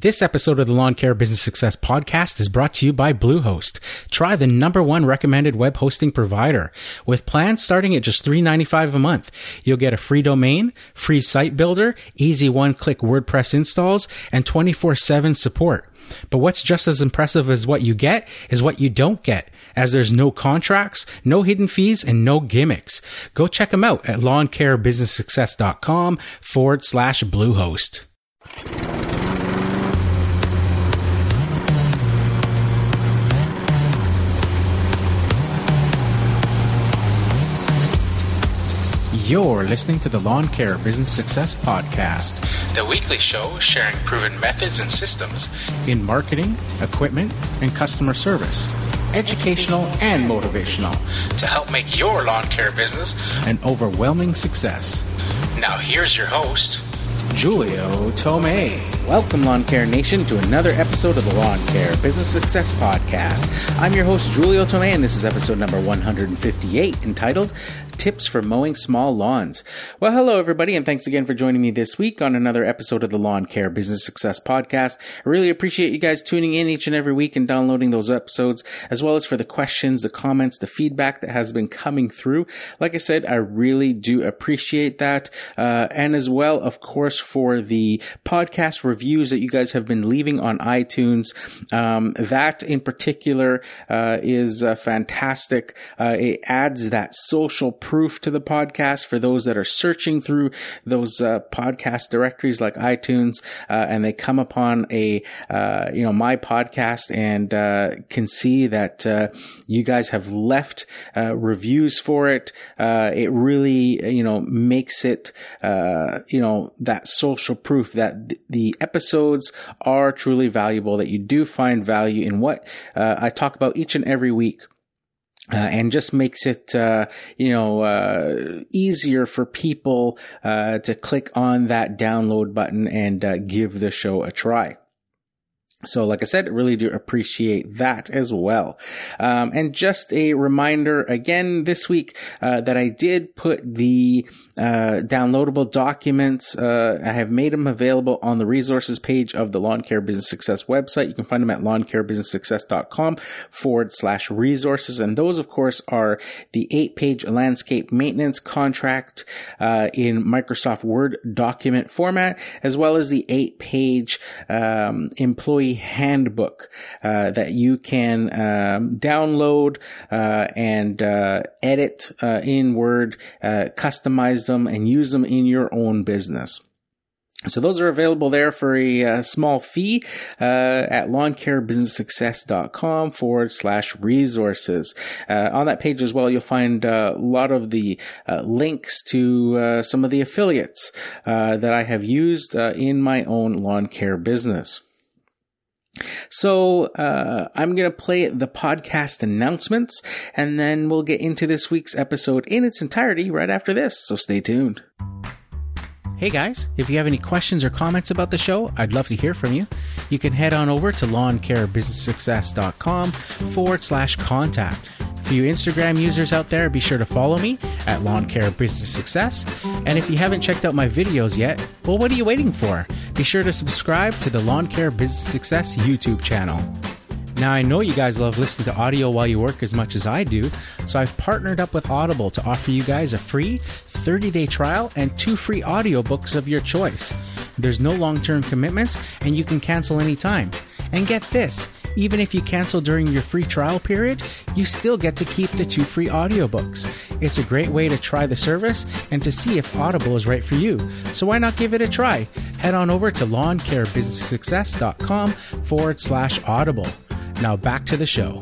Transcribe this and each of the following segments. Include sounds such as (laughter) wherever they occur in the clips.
This episode of the Lawn Care Business Success Podcast is brought to you by Bluehost. Try the number one recommended web hosting provider. With plans starting at just $3.95 a month, you'll get a free domain, free site builder, easy one-click WordPress installs, and 24-7 support. But what's just as impressive as what you get is what you don't get, as there's no contracts, no hidden fees, and no gimmicks. Go check them out at lawncarebusinesssuccess.com forward slash Bluehost. You're listening to the Lawn Care Business Success Podcast, the weekly show sharing proven methods and systems in marketing, equipment, and customer service, educational and motivational, to help make your lawn care business an overwhelming success. Now, here's your host, Julio Tomei. Welcome, Lawn Care Nation, to another episode of the Lawn Care Business Success Podcast. I'm your host, Julio Tomei, and this is episode number 158 entitled tips for mowing small lawns. Well, hello everybody, and thanks again for joining me this week on another episode of the Lawn Care Business Success Podcast. I really appreciate you guys tuning in each and every week and downloading those episodes, as well as for the questions, the comments, the feedback that has been coming through. Like I said, I really do appreciate that. Uh, and as well, of course, for the podcast reviews that you guys have been leaving on iTunes. Um, that in particular, uh, is uh, fantastic. Uh, it adds that social proof to the podcast for those that are searching through those uh, podcast directories like iTunes, uh, and they come upon a uh, you know my podcast and uh, can see that uh, you guys have left uh, reviews for it. it really you know makes it you know that social proof that th- the episodes are truly valuable. That you do find value in what I talk about each and every week. Uh, and just makes it, uh, you know, uh, easier for people uh, to click on that download button and uh, give the show a try. So, like I said, really do appreciate that as well. Um, and just a reminder again this week uh, that I did put the uh, downloadable documents. Uh, I have made them available on the resources page of the Lawn Care Business Success website. You can find them at lawncarebusinesssuccess.com forward slash resources. And those, of course, are the eight page landscape maintenance contract uh, in Microsoft Word document format, as well as the eight page um, employee handbook uh, that you can um, download uh, and uh, edit uh, in Word, uh, customize them, and use them in your own business. So those are available there for a uh, small fee uh, at lawncarebusinesssuccess.com forward slash resources. Uh, on that page as well, you'll find a lot of the links to some of the affiliates that I have used in my own lawn care business. So uh, I'm going to play the podcast announcements, and then we'll get into this week's episode in its entirety right after this. So stay tuned. Hey guys, if you have any questions or comments about the show, I'd love to hear from you. You can head on over to lawncarebusinesssuccess.com forward slash contact. For you Instagram users out there, be sure to follow me at Lawn Care Business Success. And if you haven't checked out my videos yet, well, what are you waiting for? Be sure to subscribe to the Lawn Care Business Success YouTube channel. Now, I know you guys love listening to audio while you work as much as I do, so I've partnered up with Audible to offer you guys a free 30 day trial and two free audiobooks of your choice. There's no long term commitments, and you can cancel anytime. And get this even if you cancel during your free trial period, you still get to keep the two free audiobooks. It's a great way to try the service and to see if Audible is right for you. So why not give it a try? Head on over to lawncarebusinesssuccess.com forward slash audible. Now back to the show.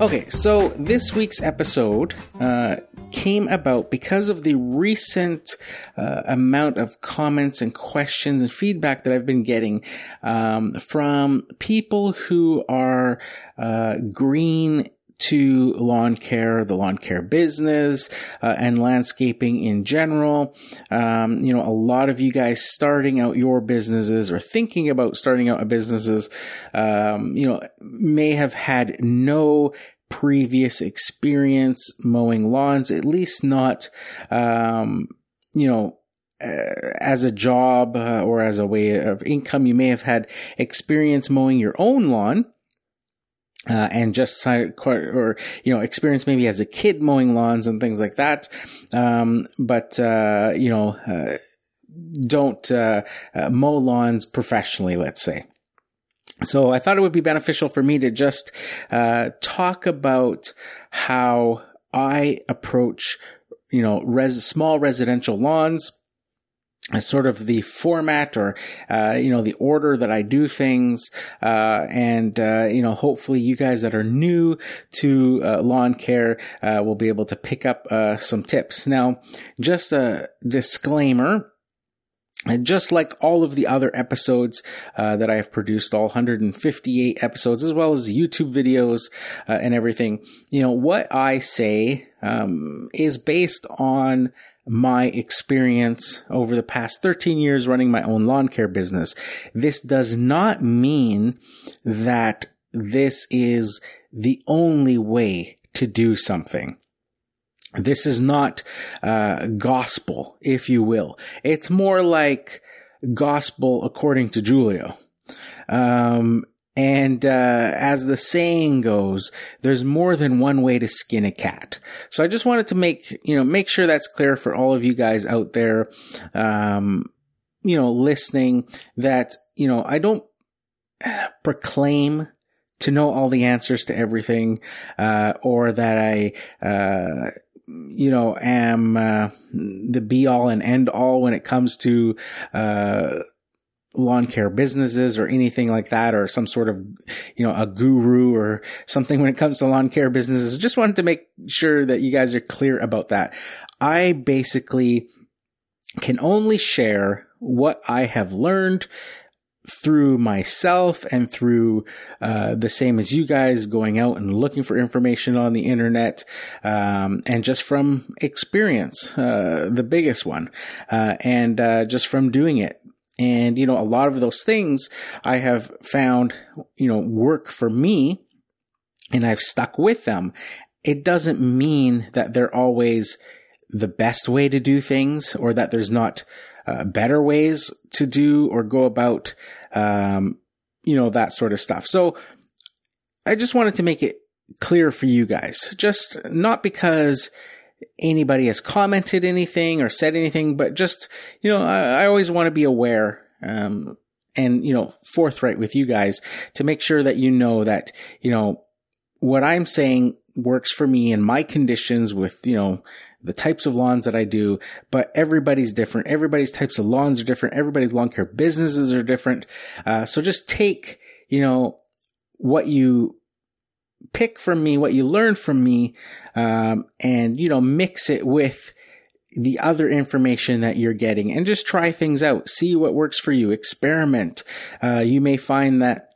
Okay, so this week's episode uh, came about because of the recent uh, amount of comments and questions and feedback that I've been getting um, from people who are uh, green to lawn care, the lawn care business, uh, and landscaping in general. Um, you know, a lot of you guys starting out your businesses or thinking about starting out a businesses, um, you know, may have had no previous experience mowing lawns, at least not, um, you know, uh, as a job uh, or as a way of income, you may have had experience mowing your own lawn. Uh, and just or you know experience maybe as a kid mowing lawns and things like that um, but uh, you know uh, don't uh, uh, mow lawns professionally let's say so I thought it would be beneficial for me to just talk about how I approach you know res- small residential lawns as sort of the format or uh, you know the order that I do things, uh, and uh, you know hopefully you guys that are new to uh, lawn care uh, will be able to pick up uh, some tips. Now, just a disclaimer. And just like all of the other episodes uh, that I have produced, all 158 episodes, as well as YouTube videos uh, and everything, you know, what I say um, is based on my experience over the past 13 years running my own lawn care business. This does not mean that this is the only way to do something. This is not uh, gospel, if you will. It's more like gospel according to Julio. Um, and uh, as the saying goes, there's more than one way to skin a cat. So I just wanted to make you know make sure that's clear for all of you guys out there, um, you know, listening. That you know I don't (sighs) proclaim to know all the answers to everything, uh, or that I. Uh, you know, am uh, the be all and end all when it comes to uh, lawn care businesses or anything like that or some sort of you know a guru or something when it comes to lawn care businesses. Just wanted to make sure that you guys are clear about that. I basically can only share what i have learned through myself and through uh, the same as you guys going out and looking for information on the internet um, and just from experience uh, the biggest one uh, and uh, just from doing it and, you know, a lot of those things I have found, you know, work for me and I've stuck with them. It doesn't mean that they're always the best way to do things or that there's not uh, better ways to do or go about, um, you know, that sort of stuff. So I just wanted to make it clear for you guys, just not because anybody has commented anything or said anything, but just, you know, I, I always want to be aware, um, and, you know, forthright with you guys to make sure that you know that, you know, what I'm saying works for me in my conditions with, you know, the types of lawns that I do, but everybody's different. Everybody's types of lawns are different. Everybody's lawn care businesses are different. Uh, so just take, you know, what you pick from me, what you learn from me, um, and, you know, mix it with the other information that you're getting and just try things out. See what works for you. Experiment. Uh, you may find that,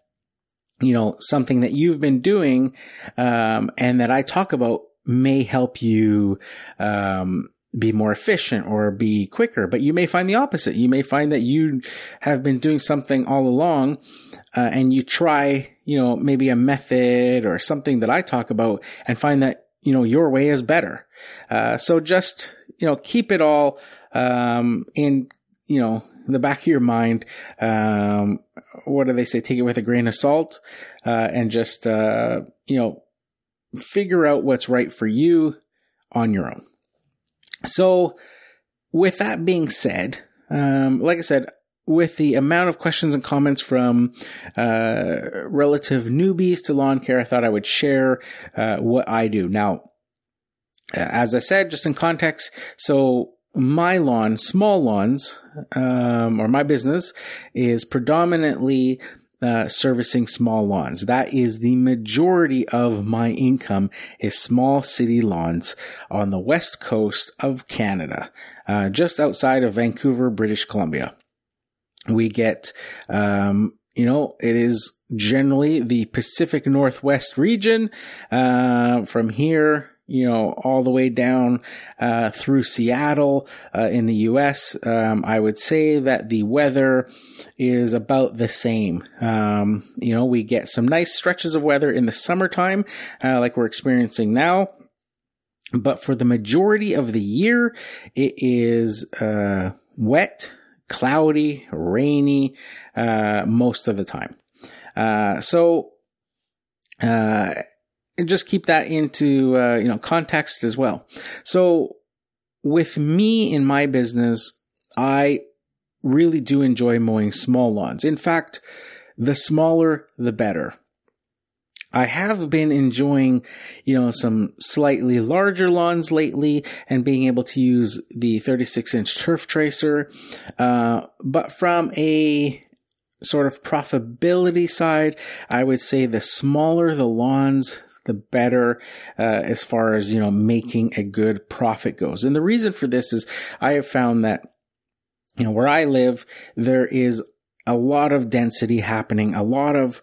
you know, something that you've been doing, um, and that I talk about may help you, um, be more efficient or be quicker, but you may find the opposite. You may find that you have been doing something all along, uh, and you try, you know, maybe a method or something that I talk about and find that, you know, your way is better. Uh, so just, you know, keep it all, um, in, you know, the back of your mind. Um, what do they say? Take it with a grain of salt, uh, and just, uh, you know, figure out what's right for you on your own. So, with that being said, um, like I said, with the amount of questions and comments from uh, relative newbies to lawn care, I thought I would share uh, what I do. Now, as I said, just in context, so my lawn, small lawns, um, or my business is predominantly uh, servicing small lawns. That is the majority of my income is small city lawns on the west coast of Canada, uh, just outside of Vancouver, British Columbia. We get, um, you know, it is generally the Pacific Northwest region. Uh, from here, you know, all the way down uh, through Seattle uh, in the U.S. Um, I would say that the weather is about the same. Um, you know, we get some nice stretches of weather in the summertime, uh, like we're experiencing now. But for the majority of the year, it is uh, wet, cloudy, rainy, uh, most of the time. Uh, so, uh, just keep that into, uh, you know, context as well. So with me in my business, I really do enjoy mowing small lawns. In fact, the smaller, the better. I have been enjoying, you know, some slightly larger lawns lately and being able to use the 36 inch turf tracer. Uh, but from a sort of profitability side, I would say the smaller the lawns, the better uh, as far as you know making a good profit goes. And the reason for this is I have found that you know where I live there is a lot of density happening, a lot of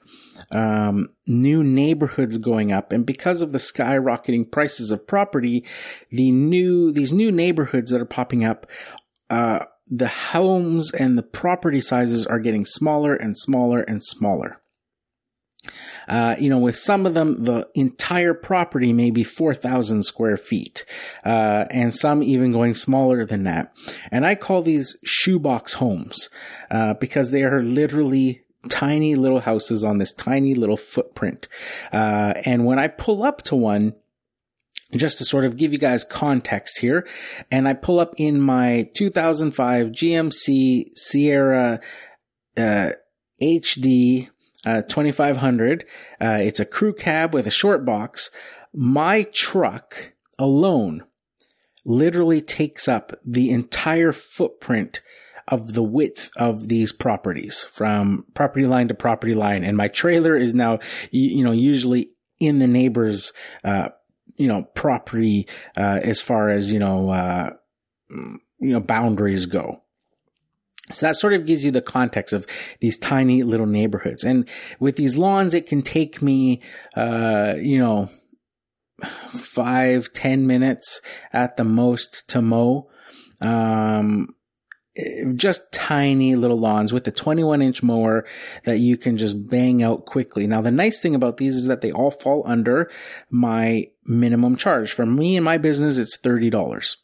um, new neighborhoods going up, and because of the skyrocketing prices of property, the new these new neighborhoods that are popping up. Uh, the homes and the property sizes are getting smaller and smaller and smaller. Uh, you know, with some of them, the entire property may be 4,000 square feet, uh, and some even going smaller than that. And I call these shoebox homes, uh, because they are literally tiny little houses on this tiny little footprint. Uh, and when I pull up to one, just to sort of give you guys context here, and I pull up in my 2005 GMC Sierra, HD uh, uh, 2500. Uh, it's a crew cab with a short box. My truck alone literally takes up the entire footprint of the width of these properties from property line to property line. And my trailer is now, you know, usually in the neighbor's, uh, you know, property, uh, as far as, you know, uh, you know, boundaries go. So that sort of gives you the context of these tiny little neighborhoods. And with these lawns, it can take me, uh, you know, five, ten minutes at the most to mow. Um, just tiny little lawns with a 21 inch mower that you can just bang out quickly. Now, the nice thing about these is that they all fall under my minimum charge. For me and my business, it's $30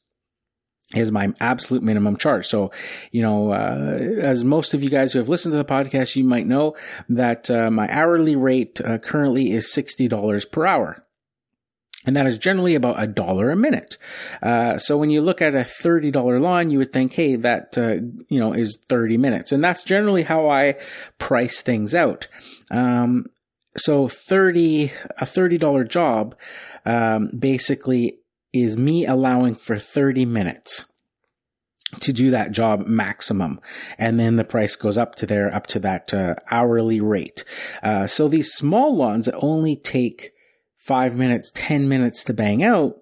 is my absolute minimum charge. So, you know, uh, as most of you guys who have listened to the podcast, you might know that uh, my hourly rate uh, currently is $60 per hour. And that is generally about a dollar a minute. Uh, so when you look at a $30 lawn, you would think, hey, that, uh, you know, is 30 minutes. And that's generally how I price things out. Um, so 30, a $30 job, um, basically is me allowing for 30 minutes to do that job maximum. And then the price goes up to there, up to that uh, hourly rate. Uh, so these small ones that only take five minutes, 10 minutes to bang out,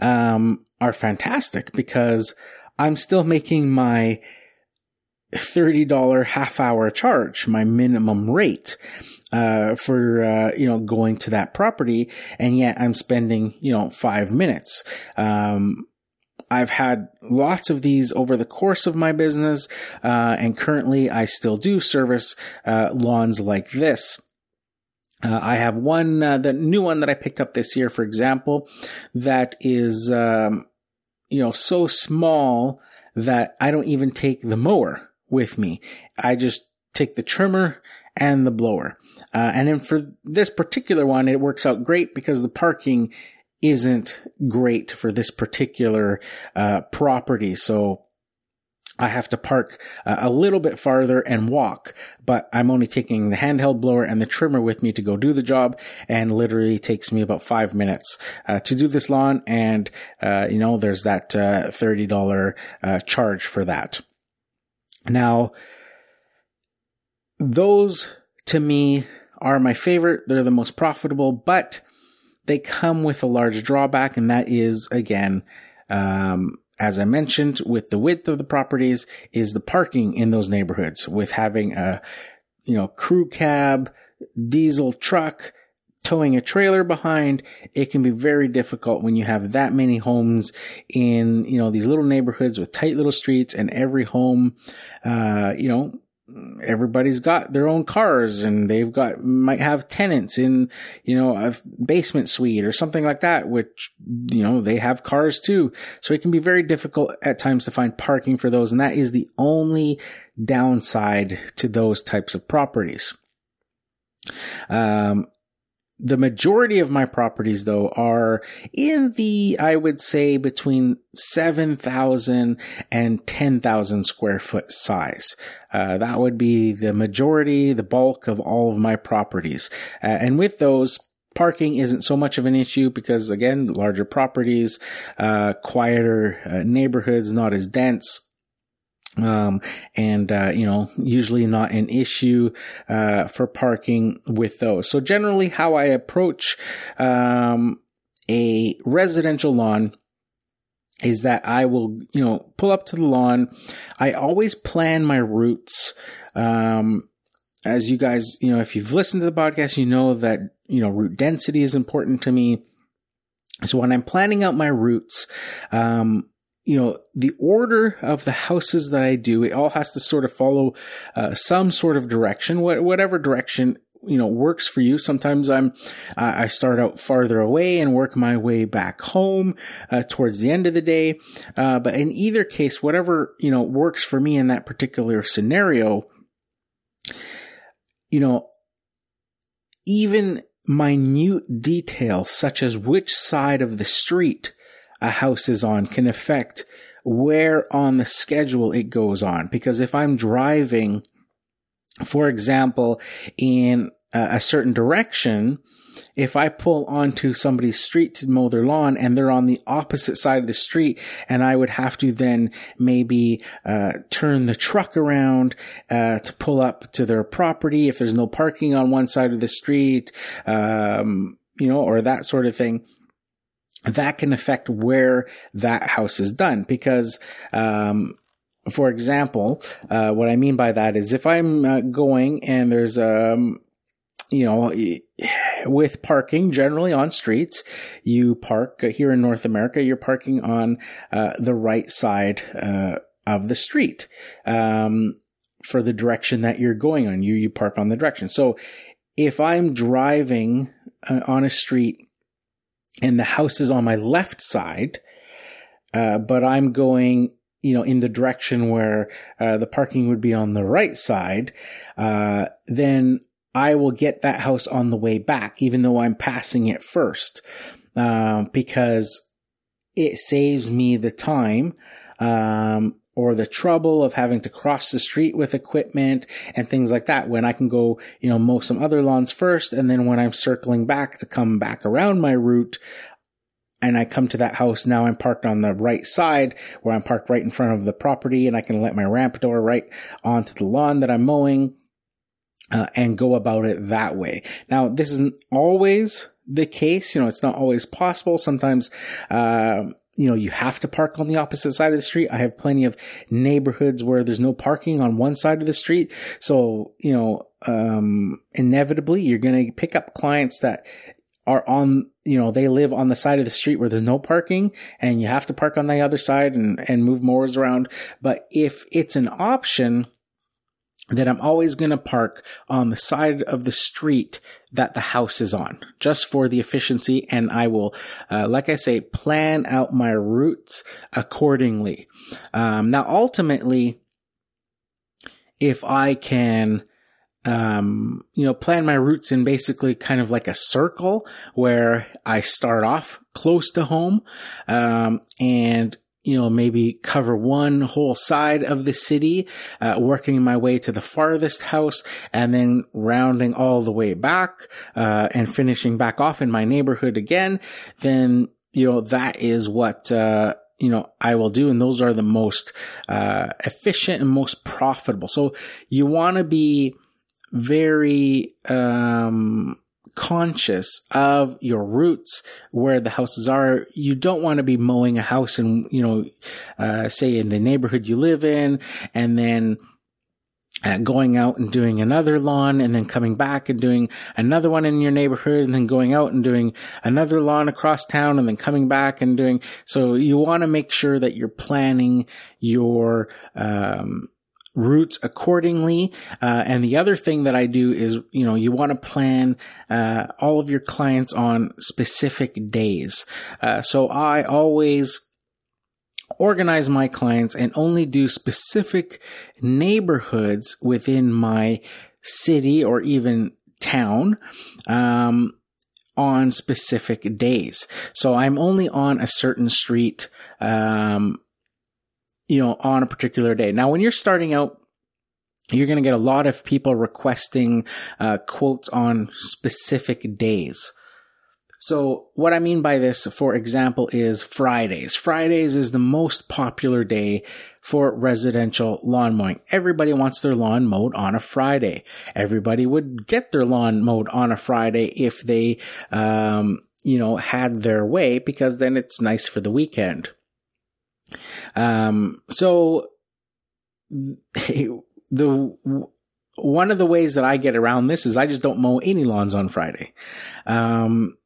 um, are fantastic because I'm still making my $30 half hour charge, my minimum rate uh, for uh, you know going to that property, and yet I'm spending you know five minutes. Um, I've had lots of these over the course of my business, uh, and currently I still do service uh, lawns like this. Uh, I have one, uh, the new one that I picked up this year, for example, that is, um, you know, so small that I don't even take the mower with me. I just take the trimmer and the blower. Uh, and then for this particular one, it works out great because the parking isn't great for this particular uh, property. So I have to park uh, a little bit farther and walk, but I'm only taking the handheld blower and the trimmer with me to go do the job and literally takes me about five minutes uh, to do this lawn. And, uh, you know, there's that uh, $30 uh, charge for that. Now, those to me are my favorite. They're the most profitable, but they come with a large drawback, and that is, again, um, as I mentioned, with the width of the properties, is the parking in those neighborhoods. With having a, you know, crew cab, diesel truck, towing a trailer behind, it can be very difficult when you have that many homes in, you know, these little neighborhoods with tight little streets and every home, uh, you know, everybody's got their own cars and they've got might have tenants in you know a basement suite or something like that which you know they have cars too. So it can be very difficult at times to find parking for those. And that is the only downside to those types of properties. Um, the majority of my properties though are in the, I would say between 7,000 and 10,000 square foot size. Uh, that would be the majority, the bulk of all of my properties. Uh, and with those, parking isn't so much of an issue because again, larger properties, uh, quieter uh, neighborhoods, not as dense. Um, and, uh, you know, usually not an issue, uh, for parking with those. So generally how I approach, um, a residential lawn is that I will, you know, pull up to the lawn. I always plan my routes. Um, as you guys, you know, if you've listened to the podcast, you know that, you know, route density is important to me. So when I'm planning out my routes, um, you know, the order of the houses that I do, it all has to sort of follow uh, some sort of direction, wh- whatever direction you know works for you. Sometimes i'm uh, i start out farther away and work my way back home uh, towards the end of the day. Uh, but in either case whatever you know works for me in that particular scenario you know even minute details such as which side of the street a house is on can affect where on the schedule it goes on. Because if I'm driving, for example, in a certain direction, if I pull onto somebody's street to mow their lawn and they're on the opposite side of the street, and I would have to then maybe uh, turn the truck around uh, to pull up to their property if there's no parking on one side of the street, um, you know, or that sort of thing that can affect where that house is done because, um, for example, uh, what I mean by that is if I'm uh, going and there's, um, you know, (sighs) with parking generally on streets, you park here in North America, you're parking on uh, the right side uh, of the street um, for the direction that you're going on. You you park on the direction. So if I'm driving uh, on a street and the house is on my left side, uh, but I'm going, you know, in the direction where uh, the parking would be on the right side, uh, then I will get that house on the way back, even though I'm passing it first, uh, because it saves me the time. Um, or the trouble of having to cross the street with equipment and things like that when I can go, you know, mow some other lawns first. And then when I'm circling back to come back around my route and I come to that house, now I'm parked on the right side where I'm parked right in front of the property and I can let my ramp door right onto the lawn that I'm mowing. Uh, and go about it that way. Now, this isn't always the case. You know, it's not always possible. Sometimes, uh, you know, you have to park on the opposite side of the street. I have plenty of neighborhoods where there's no parking on one side of the street. So, you know, um, inevitably you're going to pick up clients that are on, you know, they live on the side of the street where there's no parking and you have to park on the other side and, and move mowers around. But if it's an option, that I'm always going to park on the side of the street that the house is on, just for the efficiency. And I will, uh, like I say, plan out my routes accordingly. Um, now, ultimately, if I can, um, you know, plan my routes in basically kind of like a circle where I start off close to home, um, and you know, maybe cover one whole side of the city, uh, working my way to the farthest house and then rounding all the way back, uh, and finishing back off in my neighborhood again, then, you know, that is what, uh, you know, I will do. And those are the most, uh, efficient and most profitable. So you want to be very, um, conscious of your routes where the houses are. You don't want to be mowing a house and, you know, uh, say in the neighborhood you live in and then uh, going out and doing another lawn and then coming back and doing another one in your neighborhood and then going out and doing another lawn across town and then coming back and doing. So you want to make sure that you're planning your, um, routes accordingly. Uh, and the other thing that I do is, you know, you want to plan uh, all of your clients on specific days. Uh, so I always organize my clients and only do specific neighborhoods within my city or even town. Um, on specific days. So I'm only on a certain street, um, you know, on a particular day. Now, when you're starting out, you're going to get a lot of people requesting uh, quotes on specific days. So what I mean by this, for example, is Fridays. Fridays is the most popular day for residential lawn mowing. Everybody wants their lawn mowed on a Friday. Everybody would get their lawn mowed on a Friday if they, um, you know, had their way because then it's nice for the weekend. Um, so (laughs) the one of the ways that I get around this is I just don't mow any lawns on Friday. Um,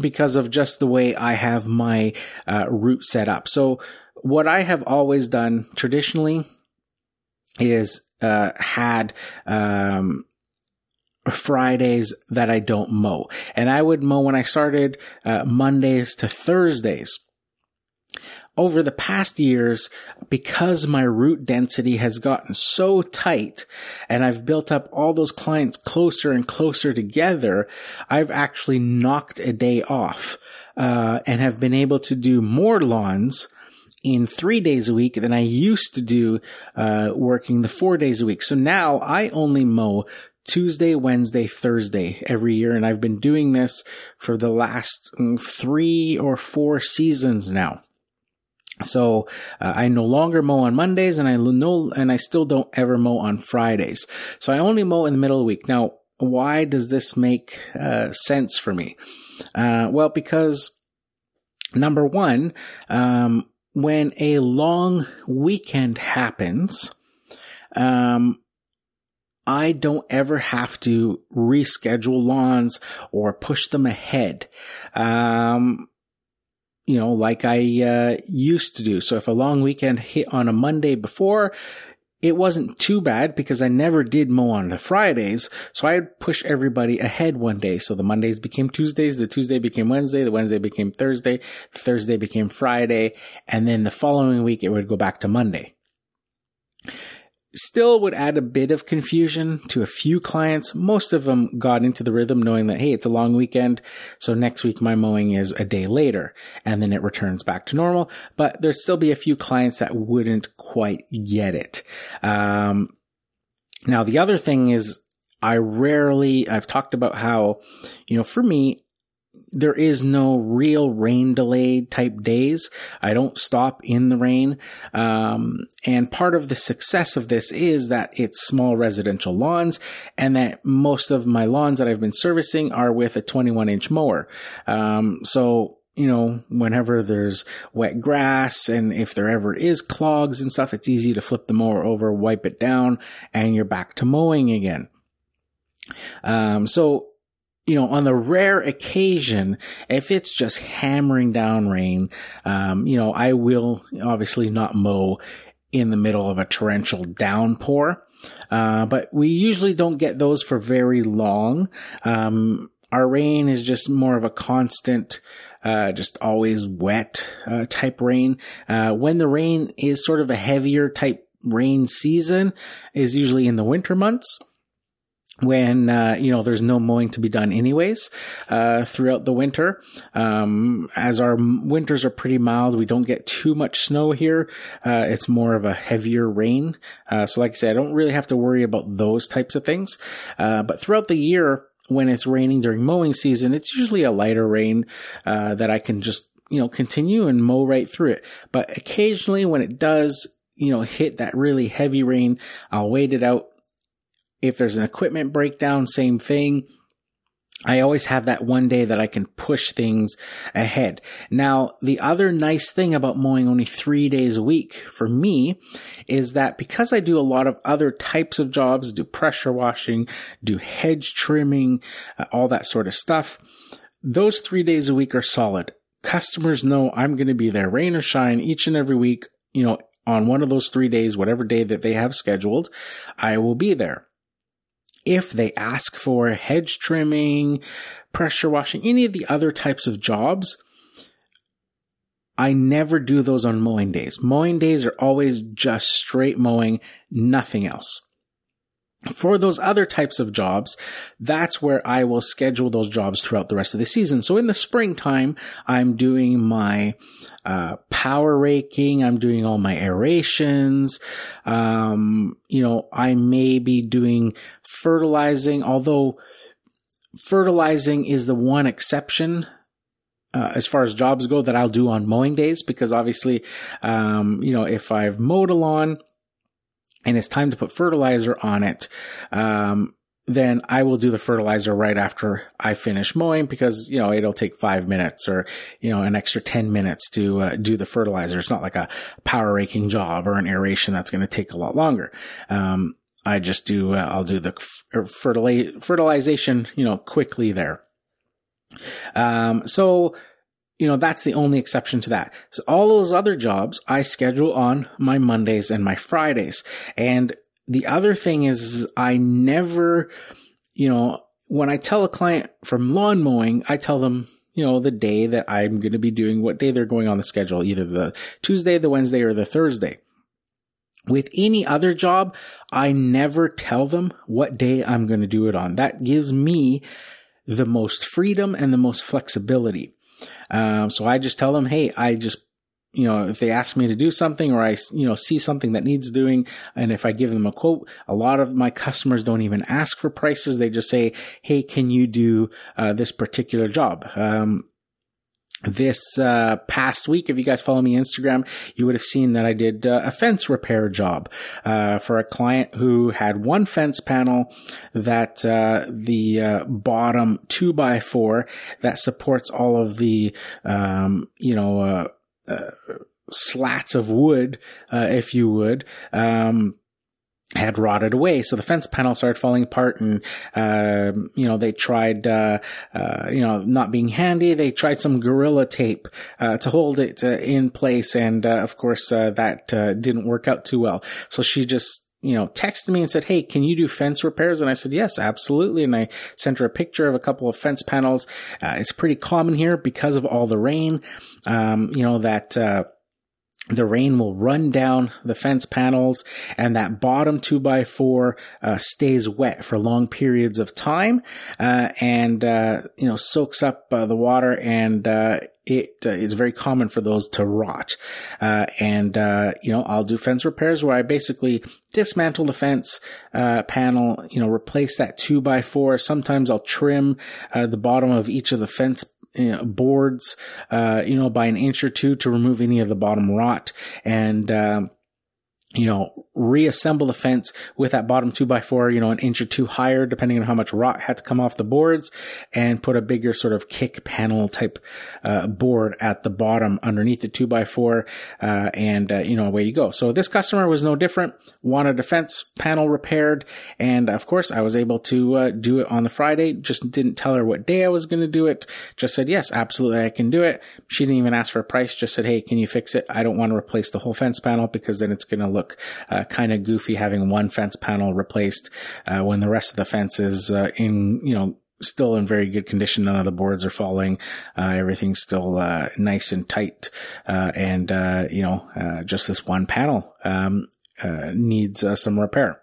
because of just the way I have my uh, route set up. So what I have always done traditionally is uh, had um, Fridays that I don't mow, and I would mow when I started uh, Mondays to Thursdays over the past years, because my route density has gotten so tight and I've built up all those clients closer and closer together, I've actually knocked a day off, uh, and have been able to do more lawns in three days a week than I used to do, uh, working the four days a week. So now I only mow Tuesday, Wednesday, Thursday every year. And I've been doing this for the last mm, three or four seasons now. So uh, I no longer mow on Mondays, and I no, and I still don't ever mow on Fridays. So I only mow in the middle of the week. Now, why does this make uh, sense for me? Uh, well, because number one, um, when a long weekend happens, um, I don't ever have to reschedule lawns or push them ahead. Um, you know, like I uh, used to do. So if a long weekend hit on a Monday before, it wasn't too bad because I never did mow on the Fridays. So I'd push everybody ahead one day. So the Mondays became Tuesdays, the Tuesday became Wednesday, the Wednesday became Thursday, the Thursday became Friday, and then the following week it would go back to Monday still would add a bit of confusion to a few clients. Most of them got into the rhythm knowing that, hey, it's a long weekend. So next week my mowing is a day later and then it returns back to normal. But there'd still be a few clients that wouldn't quite get it. Um, now the other thing is I rarely, I've talked about how, you know, for me, there is no real rain delayed type days. I don't stop in the rain. Um, and part of the success of this is that it's small residential lawns and that most of my lawns that I've been servicing are with a 21 inch mower. Um, so, you know, whenever there's wet grass and if there ever is clogs and stuff, it's easy to flip the mower over, wipe it down, and you're back to mowing again. Um, so you know, on the rare occasion, if it's just hammering down rain, um, you know, I will obviously not mow in the middle of a torrential downpour. Uh, but we usually don't get those for very long. Um, our rain is just more of a constant, uh, just always wet, uh, type rain. Uh, when the rain is sort of a heavier type rain season is usually in the winter months when uh, you know there's no mowing to be done anyways uh, throughout the winter. Um, as our winters are pretty mild we don't get too much snow here. Uh, it's more of a heavier rain. Uh, so like i said i don't really have to worry about those types of things. Uh, but throughout the year when it's raining during mowing season it's usually a lighter rain uh, that i can just you know continue and mow right through it. But occasionally when it does you know hit that really heavy rain i'll wait it out if there's an equipment breakdown, same thing. I always have that one day that I can push things ahead. Now, the other nice thing about mowing only three days a week for me is that because I do a lot of other types of jobs, do pressure washing, do hedge trimming, uh, all that sort of stuff, those three days a week are solid. Customers know I'm going to be there rain or shine each and every week, you know, on one of those three days, whatever day that they have scheduled, I will be there. If they ask for hedge trimming, pressure washing, any of the other types of jobs, I never do those on mowing days. Mowing days are always just straight mowing, nothing else. For those other types of jobs, that's where I will schedule those jobs throughout the rest of the season. So in the springtime, I'm doing my uh, power raking. I'm doing all my aerations. Um, you know, I may be doing fertilizing, although fertilizing is the one exception uh, as far as jobs go that I'll do on mowing days because obviously, um, you know, if I've mowed a lawn and it's time to put fertilizer on it, um, then I will do the fertilizer right after I finish mowing because, you know, it'll take five minutes or, you know, an extra 10 minutes to uh, do the fertilizer. It's not like a power raking job or an aeration that's going to take a lot longer. Um, I just do, uh, I'll do the fertilization, you know, quickly there. Um, so, you know, that's the only exception to that. So all those other jobs I schedule on my Mondays and my Fridays. And the other thing is, I never, you know, when I tell a client from lawn mowing, I tell them, you know, the day that I'm going to be doing what day they're going on the schedule, either the Tuesday, the Wednesday, or the Thursday. With any other job, I never tell them what day I'm going to do it on. That gives me the most freedom and the most flexibility. Um, so I just tell them, hey, I just you know, if they ask me to do something or I, you know, see something that needs doing, and if I give them a quote, a lot of my customers don't even ask for prices. They just say, Hey, can you do uh, this particular job? Um, this uh, past week, if you guys follow me Instagram, you would have seen that I did uh, a fence repair job uh, for a client who had one fence panel that uh, the uh, bottom two by four that supports all of the um, you know uh, slats of wood, if you would. Um, had rotted away. So the fence panel started falling apart and, uh, you know, they tried, uh, uh, you know, not being handy. They tried some gorilla tape, uh, to hold it uh, in place. And, uh, of course, that, didn't work out too well. So she just, you know, texted me and said, Hey, can you do fence repairs? And I said, yes, absolutely. And I sent her a picture of a couple of fence panels. it's pretty common here because of all the rain, um, you know, that, the rain will run down the fence panels and that bottom two by four uh, stays wet for long periods of time uh, and uh, you know soaks up uh, the water and uh, it uh, is very common for those to rot. And you know i'll do fence repairs where i basically dismantle the fence panel you know replace that two by four sometimes i'll trim the bottom of each of the fence you know, boards, uh, you know, by an inch or two to remove any of the bottom rot. And, um, you know, reassemble the fence with that bottom two by four, you know, an inch or two higher, depending on how much rot had to come off the boards and put a bigger sort of kick panel type, uh, board at the bottom underneath the two by four. Uh, and, uh, you know, away you go. So this customer was no different, wanted a fence panel repaired. And of course I was able to, uh, do it on the Friday. Just didn't tell her what day I was going to do it. Just said, yes, absolutely. I can do it. She didn't even ask for a price. Just said, Hey, can you fix it? I don't want to replace the whole fence panel because then it's going to look, uh, kind of goofy having one fence panel replaced uh, when the rest of the fence is uh, in, you know, still in very good condition. None of the boards are falling. Uh, everything's still uh, nice and tight. Uh, and, uh, you know, uh, just this one panel um, needs some repair.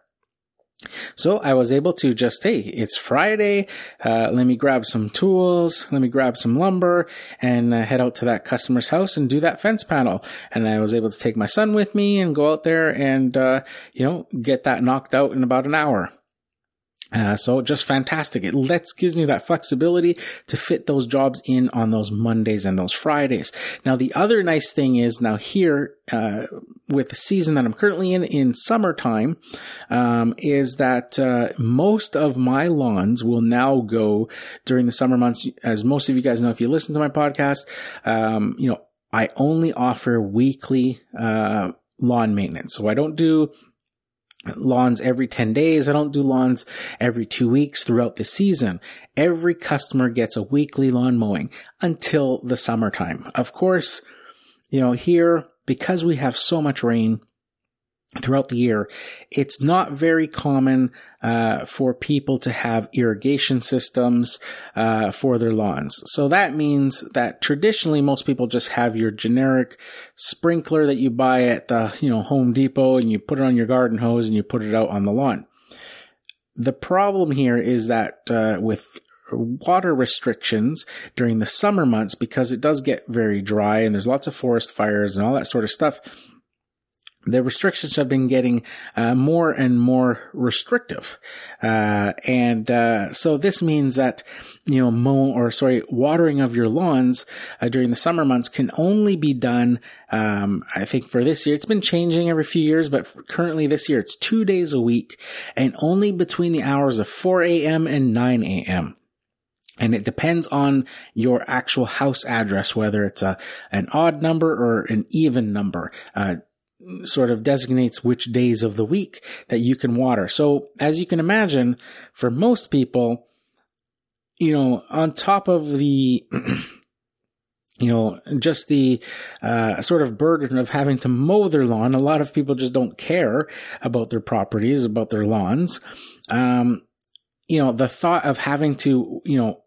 So I was able to just, hey, it's Friday. Uh, let me grab some tools. Let me grab some lumber and uh, head out to that customer's house and do that fence panel. And I was able to take my son with me and go out there and, uh, you know, get that knocked out in about an hour. Uh, so just fantastic. It lets, gives me that flexibility to fit those jobs in on those Mondays and those Fridays. Now, the other nice thing is now here, uh, with the season that I'm currently in, in summertime, um, is that, uh, most of my lawns will now go during the summer months. As most of you guys know, if you listen to my podcast, um, you know, I only offer weekly, uh, lawn maintenance. So I don't do lawns every 10 days. I don't do lawns every two weeks throughout the season. Every customer gets a weekly lawn mowing until the summertime. Of course, you know, here, because we have so much rain, throughout the year, it's not very common uh, for people to have irrigation systems uh, for their lawns. So that means that traditionally most people just have your generic sprinkler that you buy at the you know Home Depot and you put it on your garden hose and you put it out on the lawn. The problem here is that uh, with water restrictions during the summer months because it does get very dry and there's lots of forest fires and all that sort of stuff the restrictions have been getting uh, more and more restrictive, uh, and uh, so this means that you know mow or sorry watering of your lawns uh, during the summer months can only be done. Um, I think for this year it's been changing every few years, but currently this year it's two days a week and only between the hours of 4 a.m. and 9 a.m. And it depends on your actual house address, whether it's a, an odd number or an even number. Uh, sort of designates which days of the week that you can water. So as you can imagine, for most people, you know, on top of the, (clears throat) you know, just the uh, sort of burden of having to mow their lawn, a lot of people just don't care about their properties, about their lawns. Um, you know, the thought of having to, you know,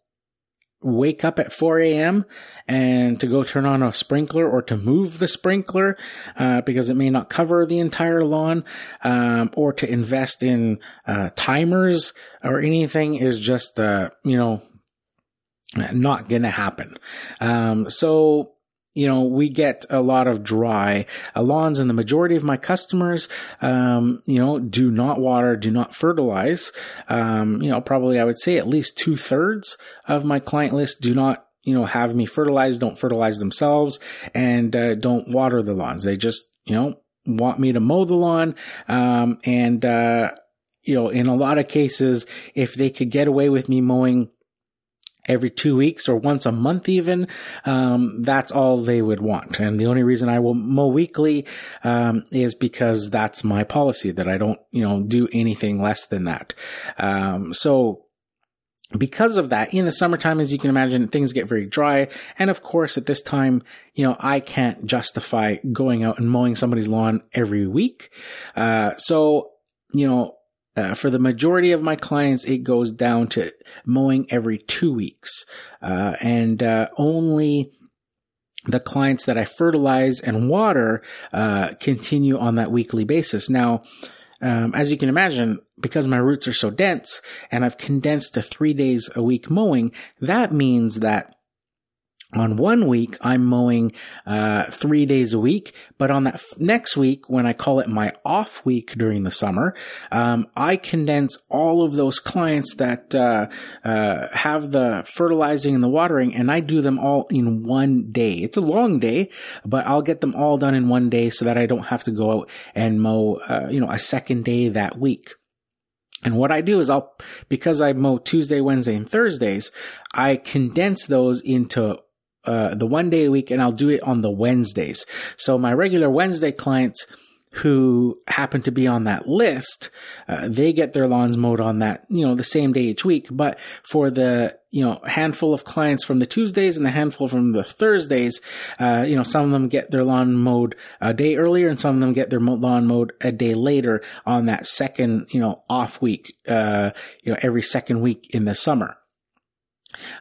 wake up at 4 a.m. and to go turn on a sprinkler or to move the sprinkler uh, because it may not cover the entire lawn, um, or to invest in uh, timers or anything is just uh, you know not gonna happen. Um, so you know, we get a lot of dry lawns and the majority of my customers, um, you know, do not water, do not fertilize. Um, you know, probably I would say at least two thirds of my client list do not, you know, have me fertilize, don't fertilize themselves and, uh, don't water the lawns. They just, you know, want me to mow the lawn. Um, and, uh, you know, in a lot of cases, if they could get away with me mowing every two weeks or once a month even um, that's all they would want and the only reason i will mow weekly um, is because that's my policy that i don't you know do anything less than that um, so because of that, in the summertime, as you can imagine, things get very dry. And of course, at this time, you know, I can't justify going out and mowing somebody's lawn every week. Uh, so, you know, uh, for the majority of my clients, it goes down to mowing every two weeks. Uh, and uh, only the clients that I fertilize and water uh, continue on that weekly basis. Now, um, as you can imagine, because my routes are so dense and I've condensed to three days a week mowing, that means that on one week, I'm mowing uh, three days a week, but on that f- next week, when I call it my off week during the summer, um, I condense all of those clients that uh, uh, have the fertilizing and the watering, and I do them all in one day. It's a long day, but I'll get them all done in one day so that I don't have to go out and mow, uh, you know, a second day that week. And what I do is I'll, because I mow Tuesday, Wednesday, and Thursdays, I condense those into uh, the one day a week and I'll do it on the Wednesdays. So my regular Wednesday clients who happen to be on that list, uh, they get their lawns mowed on that, you know, the same day each week. But for the, you know, handful of clients from the Tuesdays and the handful from the Thursdays, uh, you know, some of them get their lawn mowed a day earlier and some of them get their lawn mowed a day later on that second, you know, off week, uh, you know, every second week in the summer.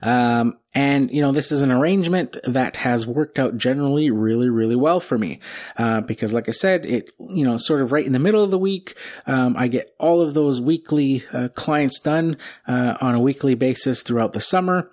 Um, and, you know, this is an arrangement that has worked out generally really, really well for me. Uh, because like I said, it, you know, sort of right in the middle of the week, um, I get all of those weekly, uh, clients done, uh, on a weekly basis throughout the summer.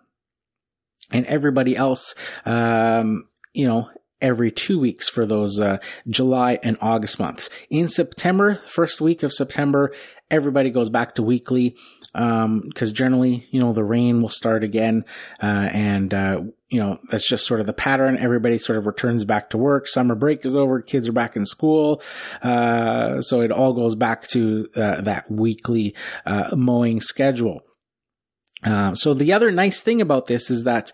And everybody else, um, you know, every two weeks for those uh, July and August months. In September, first week of September, everybody goes back to weekly because um, generally, you know, the rain will start again, uh, and uh, you know that's just sort of the pattern. Everybody sort of returns back to work. Summer break is over. Kids are back in school, uh, so it all goes back to uh, that weekly uh, mowing schedule. Um, so the other nice thing about this is that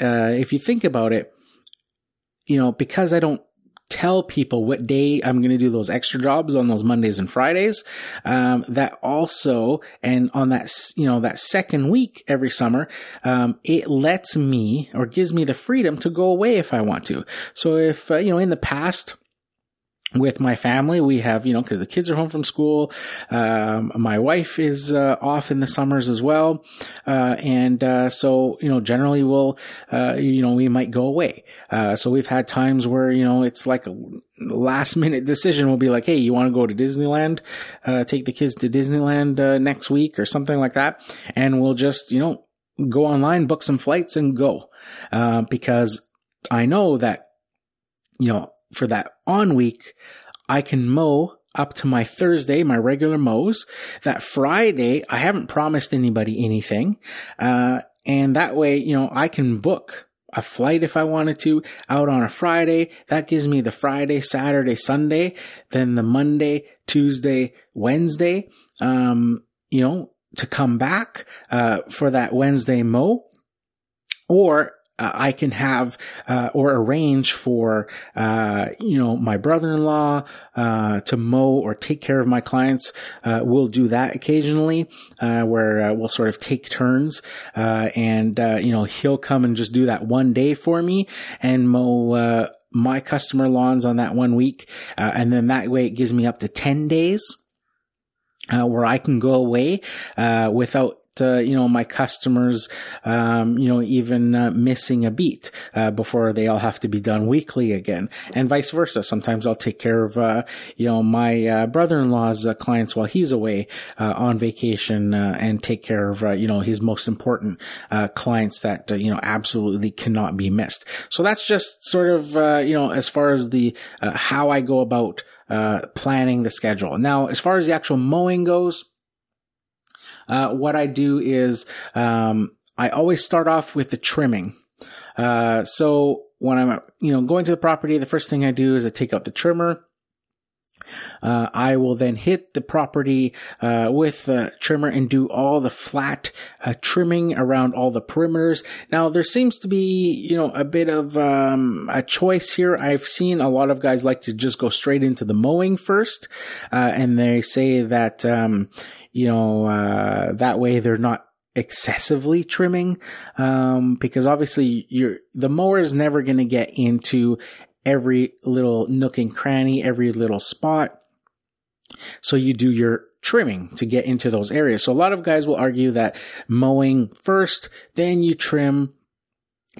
uh, if you think about it, you know, because I don't tell people what day I'm going to do those extra jobs on those Mondays and Fridays. Um, that also, and on that, you know, that second week every summer, um, it lets me or gives me the freedom to go away if I want to. So if, uh, you know, in the past, with my family. We have, you know, cause the kids are home from school. Um, my wife is, uh, off in the summers as well. Uh, and, uh, so, you know, generally we'll, uh, you know, we might go away. Uh, so we've had times where, you know, it's like a last minute decision. We'll be like, Hey, you want to go to Disneyland? Uh, take the kids to Disneyland, next week or something like that. And we'll just, you know, go online, book some flights and go. because I know that, you know, for that on week, I can mow up to my Thursday, my regular mows. That Friday, I haven't promised anybody anything. Uh, and that way, you know, I can book a flight if I wanted to out on a Friday. That gives me the Friday, Saturday, Sunday, then the Monday, Tuesday, Wednesday, um, you know, to come back, uh, for that Wednesday mow. Or uh, I can have uh, or arrange for uh, you know my brother-in-law uh, to mow or take care of my clients. Uh, we'll do that occasionally, uh, where we'll sort of take turns, and you know he'll come and just do that one day for me and mow my customer lawns on that one week, and then that way it gives me up to ten days. Uh, where I can go away uh, without uh, you know, my customers, um, you know, even uh, missing a beat uh, before they all have to be done weekly again, and vice versa. Sometimes I'll take care of, uh, you know, my uh, brother-in-law's uh, clients while he's away on vacation, and take care of, you know, his most important clients that you know absolutely cannot be missed. So that's just sort of, you know, as far as the how I go about planning the schedule. Now, as far as the actual mowing goes uh, what I do is um, I always start off with the trimming. Uh, so when I'm you know going to the property, the first thing I do is I take out the trimmer. Uh, I will then hit the property uh, with the trimmer and do all the flat uh, trimming around all the perimeters. Now there seems to be, you know, a bit of um, a choice here. I've seen a lot of guys like to just go straight into the mowing first, uh, and they say that, um, you know, uh, that way they're not excessively trimming, um, because obviously you're, the mower is never going to get into every little nook and cranny, every little spot. So you do your trimming to get into those areas. So a lot of guys will argue that mowing first, then you trim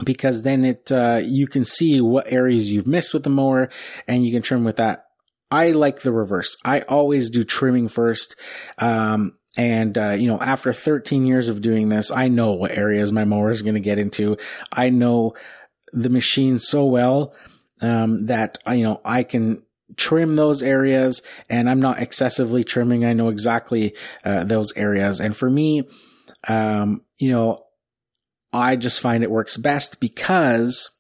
because then it, uh, you can see what areas you've missed with the mower and you can trim with that I like the reverse. I always do trimming first. Um, and, uh, you know, after 13 years of doing this, I know what areas my mower is going to get into. I know the machine so well, um, that, you know, I can trim those areas and I'm not excessively trimming. I know exactly, uh, those areas. And for me, um, you know, I just find it works best because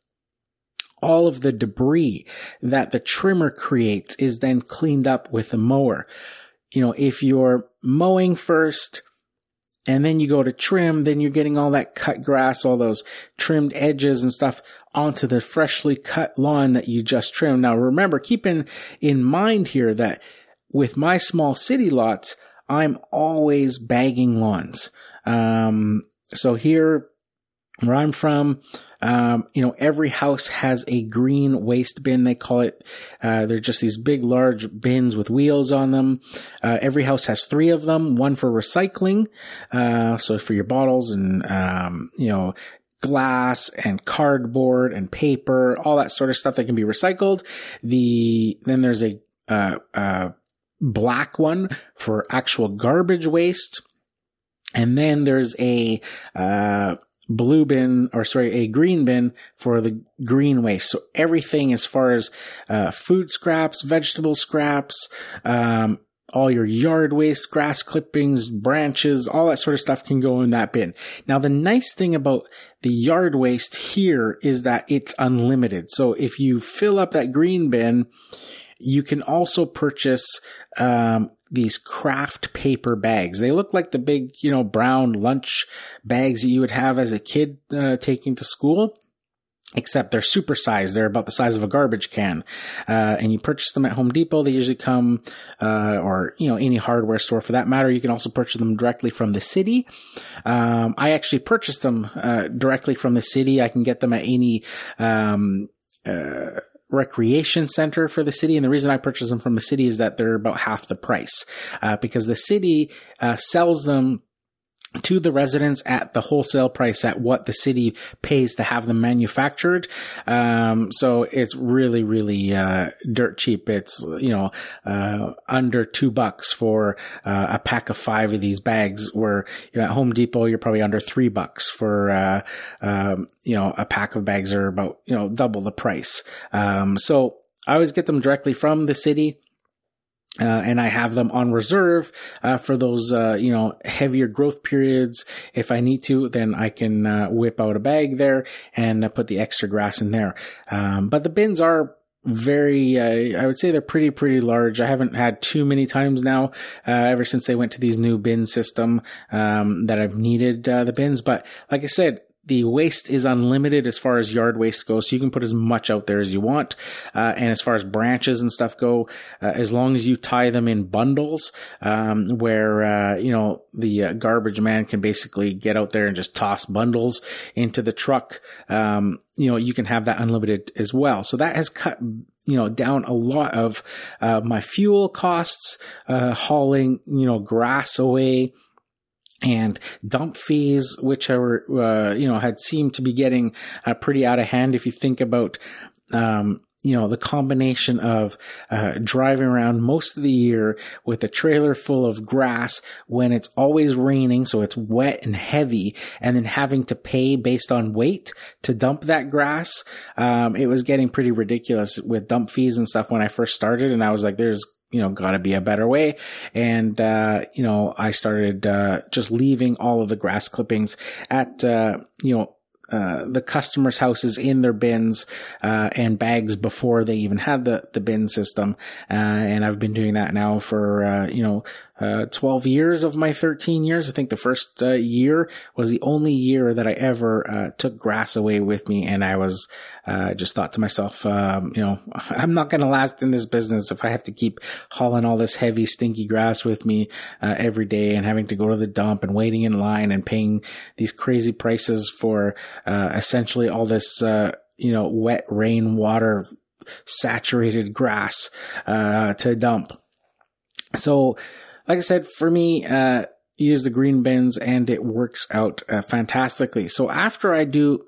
all of the debris that the trimmer creates is then cleaned up with the mower. You know, if you're mowing first and then you go to trim, then you're getting all that cut grass, all those trimmed edges and stuff onto the freshly cut lawn that you just trimmed. Now remember, keeping in, in mind here that with my small city lots, I'm always bagging lawns. Um, so here where I'm from, um, you know, every house has a green waste bin. They call it. Uh, they're just these big, large bins with wheels on them. Uh, every house has three of them. One for recycling, uh, so for your bottles and um, you know glass and cardboard and paper, all that sort of stuff that can be recycled. The then there's a uh, uh, black one for actual garbage waste. And then there's a, uh, blue bin or sorry, a green bin for the green waste. So everything as far as uh, food scraps, vegetable scraps, um, all your yard waste, grass clippings, branches, all that sort of stuff can go in that bin. Now, the nice thing about the yard waste here is that it's unlimited. So if you fill up that green bin, you can also purchase um, these craft paper bags. They look like the big, you know, brown lunch bags that you would have as a kid uh, taking to school. Except they're supersized. They're about the size of a garbage can. Uh, and you purchase them at Home Depot. They usually come, uh, or, you know, any hardware store for that matter. You can also purchase them directly from the city. Um, I actually purchased them, uh, directly from the city. I can get them at any, um, uh, recreation center for the city. And the reason I purchase them from the city is that they're about half the price, uh, because the city, uh, sells them to the residents at the wholesale price at what the city pays to have them manufactured. Um, so it's really, really, uh, dirt cheap. It's, you know, uh, under two bucks for, uh, a pack of five of these bags where, you know, at Home Depot, you're probably under three bucks for, uh, um, you know, a pack of bags are about, you know, double the price. Um, so I always get them directly from the city. Uh, and I have them on reserve uh, for those, uh, you know, heavier growth periods. If I need to, then I can uh, whip out a bag there and uh, put the extra grass in there. Um, but the bins are very, uh, I would say they're pretty, pretty large. I haven't had too many times now, ever since they went to these new bin system, um, that I've needed, the bins. But like I said, the waste is unlimited as far as yard waste goes. So you can put as much out there as you want. Uh, and as far as branches and stuff go, uh, as long as you tie them in bundles, um, where, uh, you know, the uh, garbage man can basically get out there and just toss bundles into the truck. Um, you know, you can have that unlimited as well. So that has cut you know, down a lot of, uh, my fuel costs, uh, hauling, you know, grass away, and dump fees, which are, uh, you know, had seemed to be getting uh, pretty out of hand. If you think about, um, you know, the combination of uh, driving around most of the year with a trailer full of grass when it's always raining, so it's wet and heavy, and then having to pay based on weight to dump that grass, um, it was getting pretty ridiculous with dump fees and stuff when I first started. And I was like, there's you know, gotta be a better way. And, uh, you know, I started, uh, just leaving all of the grass clippings at, uh, you know, uh, the customers' houses in their bins uh, and bags before they even had the the bin system, uh, and I've been doing that now for uh, you know uh, 12 years of my 13 years. I think the first uh, year was the only year that I ever uh, took grass away with me. And I was, uh, just thought to myself, um, you know, (laughs) I'm not going to last in this business if I have to keep hauling all this heavy, stinky grass with me uh, every day and having to go to the dump and waiting in line and paying these crazy prices for uh, essentially all this, you know, wet rain water saturated grass to dump. So, like I said, for me, uh, use the green bins and it works out uh, fantastically. So after I do,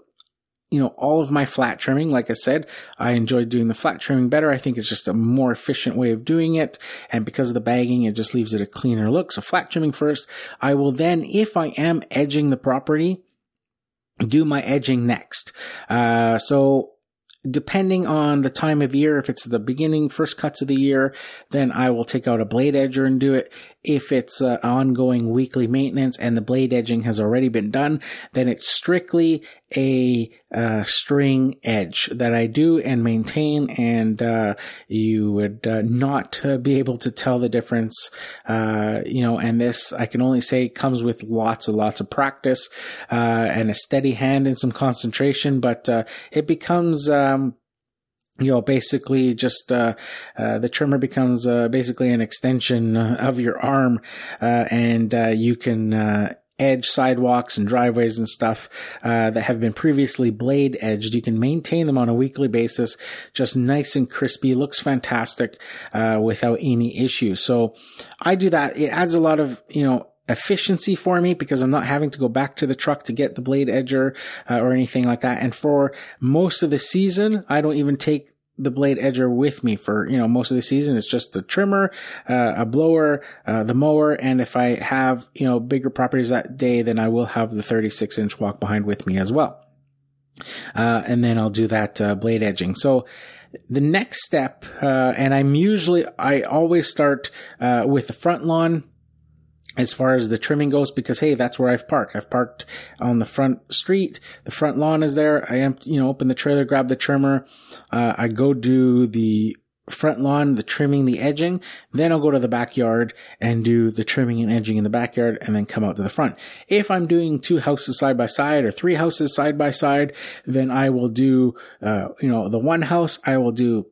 you know, all of my flat trimming, like I said, I enjoy doing the flat trimming better. I think it's just a more efficient way of doing it. And because of the bagging, it just leaves it a cleaner look. So flat trimming first. I will then, if I am edging the property, do my edging next. Uh, so depending on the time of year, if it's the beginning, first cuts of the year, then I will take out a blade edger and do it. If it's uh, ongoing weekly maintenance and the blade edging has already been done, then it's strictly a uh, string edge that I do and maintain, and uh, you would uh, not uh, be able to tell the difference. Uh, you know, and this I can only say comes with lots and lots of practice and a steady hand and some concentration, but it becomes. Um, you know, basically just, uh, uh, the trimmer becomes, uh, basically an extension of your arm, uh, and, uh, you can, uh, edge sidewalks and driveways and stuff uh, that have been previously blade edged. You can maintain them on a weekly basis, just nice and crispy. Looks fantastic uh, without any issues. So I do that. It adds a lot of you know efficiency for me because I'm not having to go back to the truck to get the blade edger uh, or anything like that. And for most of the season, I don't even take the blade edger with me for you know most of the season. It's just the trimmer, uh, a blower, uh, the mower, and if I have you know bigger properties that day, then I will have the 36 inch walk behind with me as well. Uh, and then I'll do that uh, blade edging. So the next step, uh, and I'm usually I always start uh, with the front lawn as far as the trimming goes because hey that's where i've parked. I've parked on the front street. The front lawn is there. I am you know open the trailer grab the trimmer. Uh, i go do the front lawn the trimming the edging. Then i'll go to the backyard and do the trimming and edging in the backyard and then come out to the front. If i'm doing two houses side by side or three houses side by side then i will do uh, you know the one house i will do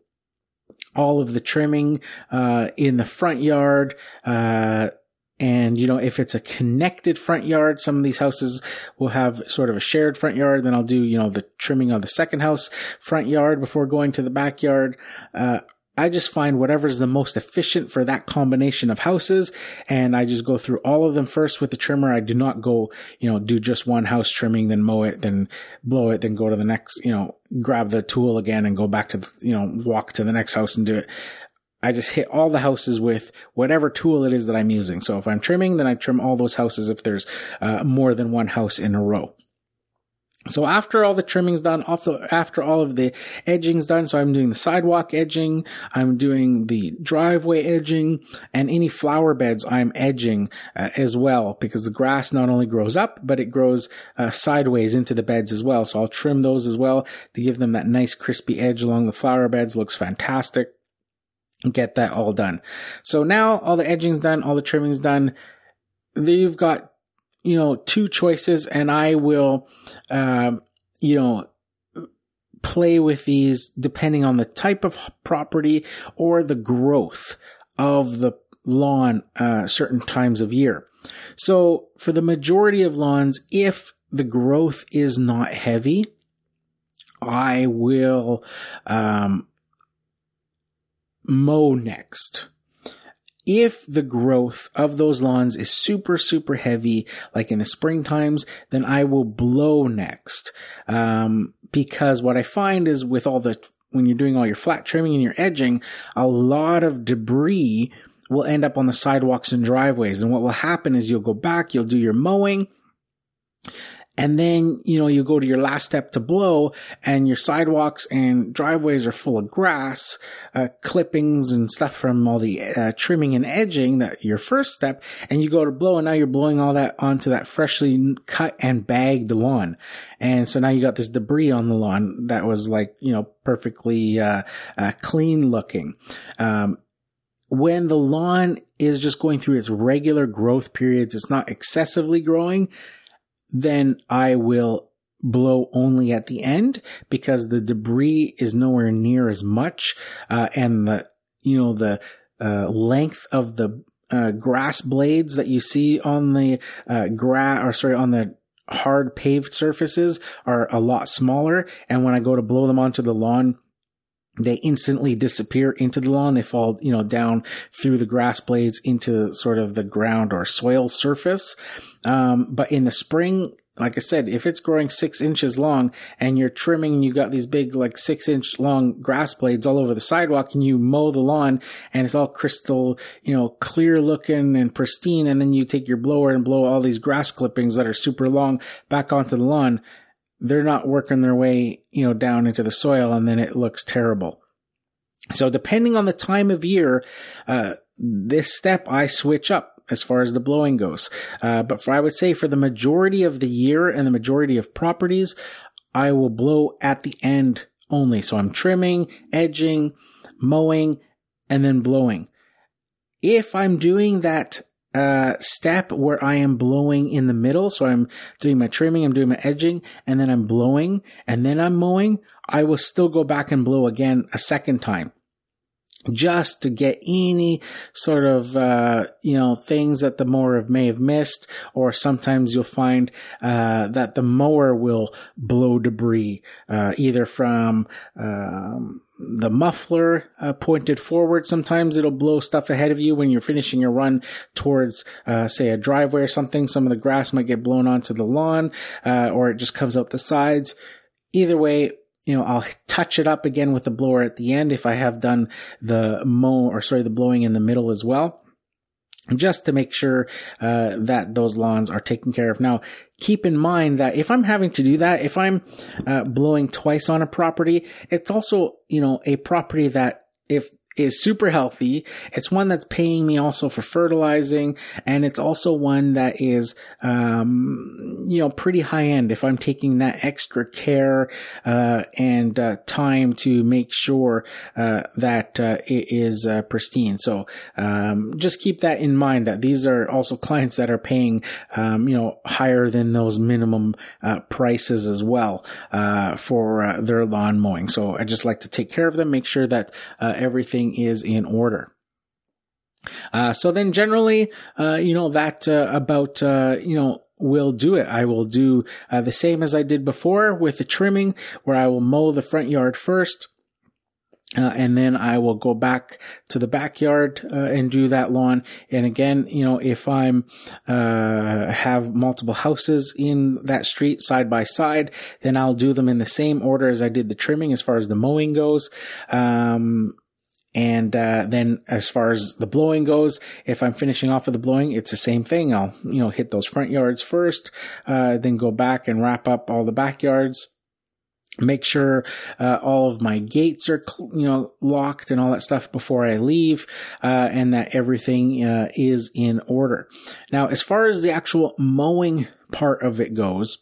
all of the trimming uh, in the front yard uh, and you know if it's a connected front yard some of these houses will have sort of a shared front yard then i'll do you know the trimming of the second house front yard before going to the backyard uh, I just find whatever's the most efficient for that combination of houses. And I just go through all of them first with the trimmer. I do not go, you know, do just one house trimming, then mow it, then blow it, then go to the next, you know, grab the tool again and go back to, the, you know, walk to the next house and do it. I just hit all the houses with whatever tool it is that I'm using. So if I'm trimming, then I trim all those houses if there's uh, more than one house in a row. So after all the trimming's done, after all of the edging's done, so I'm doing the sidewalk edging, I'm doing the driveway edging, and any flower beds I'm edging uh, as well, because the grass not only grows up, but it grows uh, sideways into the beds as well. So I'll trim those as well to give them that nice crispy edge along the flower beds. Looks fantastic. Get that all done. So now all the edging's done, all the trimming's done. Then you've got you know, two choices and I will, um, you know, play with these depending on the type of property or the growth of the lawn, uh, certain times of year. So for the majority of lawns, if the growth is not heavy, I will, um, mow next if the growth of those lawns is super, super heavy, like in the spring times, then I will blow next. Um, because what I find is with all the, when you're doing all your flat trimming and your edging, a lot of debris will end up on the sidewalks and driveways. And what will happen is you'll go back, you'll do your mowing, and then, you know, you go to your last step to blow and your sidewalks and driveways are full of grass, uh, clippings and stuff from all the uh, trimming and edging that your first step. And you go to blow and now you're blowing all that onto that freshly cut and bagged lawn. And so now you got this debris on the lawn that was like, you know, perfectly, uh, uh clean looking. Um, when the lawn is just going through its regular growth periods, it's not excessively growing then I will blow only at the end because the debris is nowhere near as much, uh, and the, you know, the, uh, length of the, uh, grass blades that you see on the, uh, grass, or sorry, on the hard paved surfaces are a lot smaller. And when I go to blow them onto the lawn, they instantly disappear into the lawn. They fall, you know, down through the grass blades into sort of the ground or soil surface. Um, but in the spring, like I said, if it's growing six inches long and you're trimming you got these big, like six inch long grass blades all over the sidewalk and you mow the lawn and it's all crystal, you know, clear looking and pristine. And then you take your blower and blow all these grass clippings that are super long back onto the lawn they're not working their way, you know, down into the soil and then it looks terrible. So depending on the time of year, uh, this step I switch up as far as the blowing goes. Uh, but for, I would say for the majority of the year and the majority of properties, I will blow at the end only. So I'm trimming, edging, mowing, and then blowing. If I'm doing that uh, step where I am blowing in the middle. So I'm doing my trimming, I'm doing my edging, and then I'm blowing, and then I'm mowing. I will still go back and blow again a second time just to get any sort of uh, you know things that the mower may have missed or sometimes you'll find uh, that the mower will blow debris uh, either from um, the muffler uh, pointed forward sometimes it'll blow stuff ahead of you when you're finishing your run towards uh, say a driveway or something some of the grass might get blown onto the lawn uh, or it just comes out the sides either way you know, I'll touch it up again with the blower at the end if I have done the mow or sorry, the blowing in the middle as well. Just to make sure uh, that those lawns are taken care of. Now, keep in mind that if I'm having to do that, if I'm uh, blowing twice on a property, it's also you know a property that if is super healthy. It's one that's paying me also for fertilizing, and it's also one that is, um, you know, pretty high end. If I'm taking that extra care uh, and uh, time to make sure uh, that uh, it is uh, pristine, so um, just keep that in mind. That these are also (laughs) clients that are paying, um, you know, higher than those minimum uh, prices as well for their lawn mowing. So I just like to take care of them, make sure that everything everything is in order. Uh, so then generally, uh, you know, that, uh, about, uh, you know, will do it. I will do uh, the same as I did before with the trimming where I will mow the front yard first. Uh, and then I will go back to the backyard and do that lawn. And again, you know, if I'm have multiple houses in that street side by side, then I'll do them in the same order as I did the trimming as far as the mowing goes. Um, and uh, then as far as the blowing goes, if I'm finishing off with the blowing, it's the same thing. I'll, you know, hit those front yards first, uh, then go back and wrap up all the backyards. Make sure uh, all of my gates are, you know, locked and all that stuff before I leave, uh, and that everything uh, is in order. Now, as far as the actual mowing part of it goes,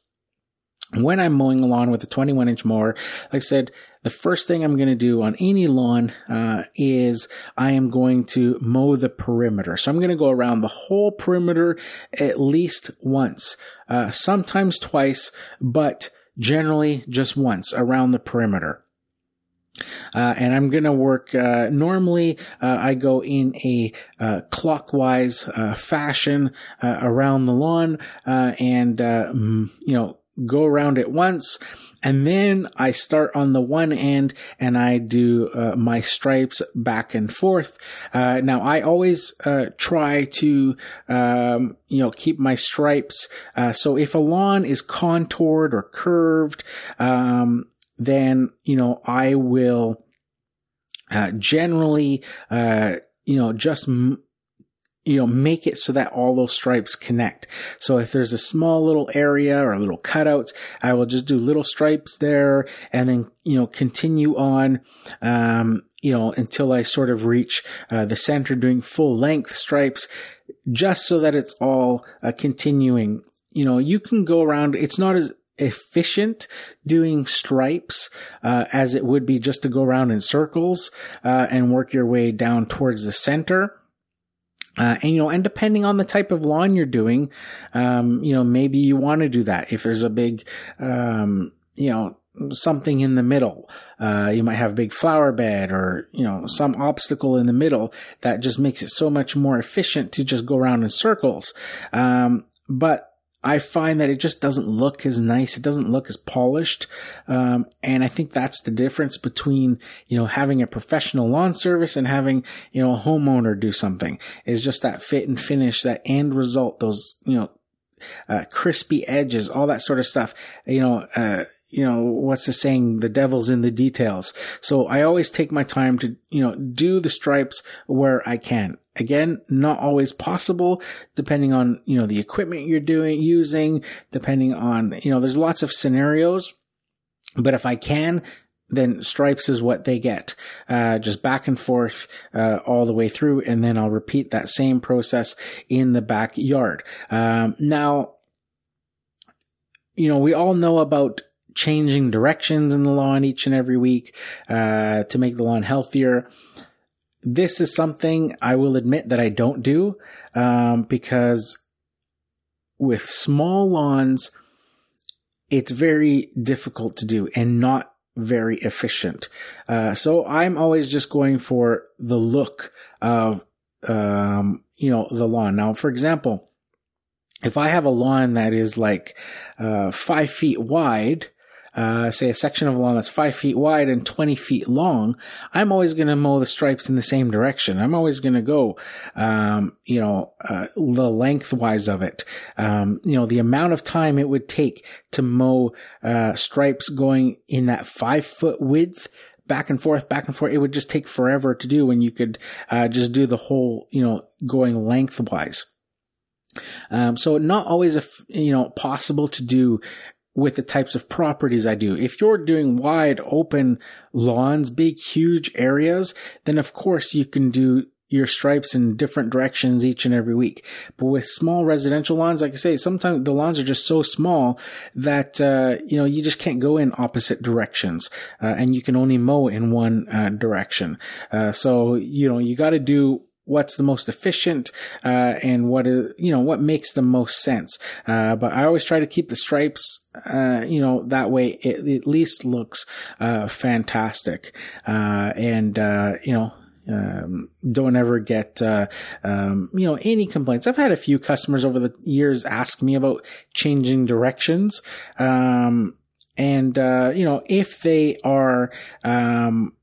when I'm mowing a lawn with a 21 inch mower, like I said, the first thing I'm going to do on any lawn uh, is I am going to mow the perimeter. So I'm going to go around the whole perimeter at least once, uh, sometimes twice, but generally just once around the perimeter. Uh, and I'm going to work, uh, normally, uh, I go in a, uh, clockwise, uh, fashion, uh, around the lawn, and, you know, go around it once. And then I start on the one end and I do uh, my stripes back and forth. Uh, now I always uh, try to, um, you know, keep my stripes. Uh, so if a lawn is contoured or curved, um, then, you know, I will uh, generally, uh, you know, just m- you know, make it so that all those stripes connect. So if there's a small little area or little cutouts, I will just do little stripes there and then, you know, continue on, um, you know, until I sort of reach uh, the center doing full length stripes just so that it's all uh, continuing. You know, you can go around, it's not as efficient doing stripes uh, as it would be just to go around in circles uh, and work your way down towards the center. Uh, and you know, and depending on the type of lawn you're doing, um, you know, maybe you want to do that. If there's a big, um, you know, something in the middle, uh, you might have a big flower bed or, you know, some obstacle in the middle that just makes it so much more efficient to just go around in circles. Um, but I find that it just doesn't look as nice. It doesn't look as polished. Um, and I think that's the difference between, you know, having a professional lawn service and having, you know, a homeowner do something is just that fit and finish, that end result, those, you know, uh, crispy edges, all that sort of stuff. You know, uh, you know, what's the saying? The devil's in the details. So I always take my time to, you know, do the stripes where I can. Again, not always possible, depending on, you know, the equipment you're doing, using, depending on, you know, there's lots of scenarios. But if I can, then stripes is what they get. Uh, just back and forth, uh, all the way through. And then I'll repeat that same process in the backyard. Um, now, you know, we all know about changing directions in the lawn each and every week uh, to make the lawn healthier. This is something I will admit that I don't do um, because with small lawns, it's very difficult to do and not very efficient. Uh, so I'm always just going for the look of, um, you know, the lawn. Now, for example, if I have a lawn that is like uh, five feet wide, uh, say a section of lawn that's five feet wide and 20 feet long, I'm always going to mow the stripes in the same direction. I'm always going to go, um, you know, uh, the lengthwise of it. Um, you know, the amount of time it would take to mow, uh, stripes going in that five foot width back and forth, back and forth. It would just take forever to do when you could, uh, just do the whole, you know, going lengthwise. Um, so not always, a, you know, possible to do with the types of properties I do. If you're doing wide open lawns, big, huge areas, then of course you can do your stripes in different directions each and every week. But with small residential lawns, like I say, sometimes the lawns are just so small that, uh, you know, you just can't go in opposite directions. Uh, and you can only mow in one uh, direction. Uh, so, you know, you got to do what's the most efficient uh, and what is you know what makes the most sense. Uh, but I always try to keep the stripes, uh, you know, that way it, at least looks uh, fantastic. Uh, and uh, you know, um, don't ever get, uh, um, you know, any complaints. I've had a few customers over the years ask me about changing directions. Um, and, uh, you know, if they are, um,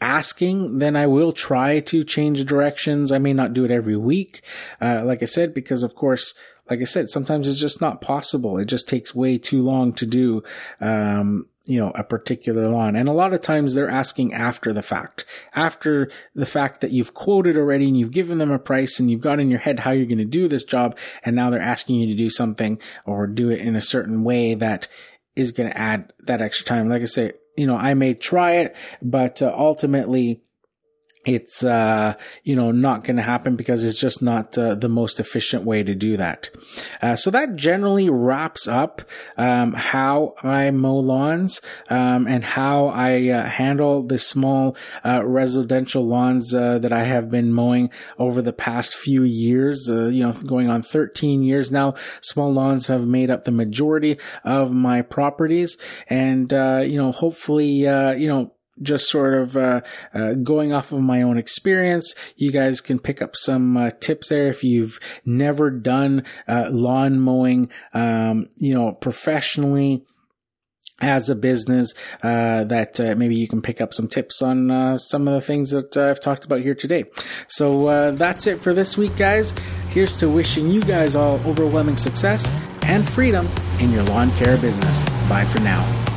asking, then I will try to change directions. I may not do it every week. Uh, like I said, because of course, like I said, sometimes it's just not possible. It just takes way too long to do, um, you know, a particular lawn. And a lot of times they're asking after the fact, after the fact that you've quoted already and you've given them a price and you've got in your head how you're going to do this job. And now they're asking you to do something or do it in a certain way that is going to add that extra time. Like I say, you know, I may try it, but uh, ultimately, it's uh, you know not going to happen because it's just not uh, the most efficient way to do that. Uh, so that generally wraps up um, how I mow lawns um, and how I uh, handle the small uh, residential lawns uh, that I have been mowing over the past few years. you know, going on 13 years now. Small lawns have made up the majority of my properties, and you know, hopefully, you know just sort of uh, uh, going off of my own experience. You guys can pick up some uh, tips there if you've never done uh, lawn mowing, um, you know, professionally as a business uh, that uh, maybe you can pick up some tips on uh, some of the things that uh, I've talked about here today. So uh, that's it for this week, guys. Here's to wishing you guys all overwhelming success and freedom in your lawn care business. Bye for now.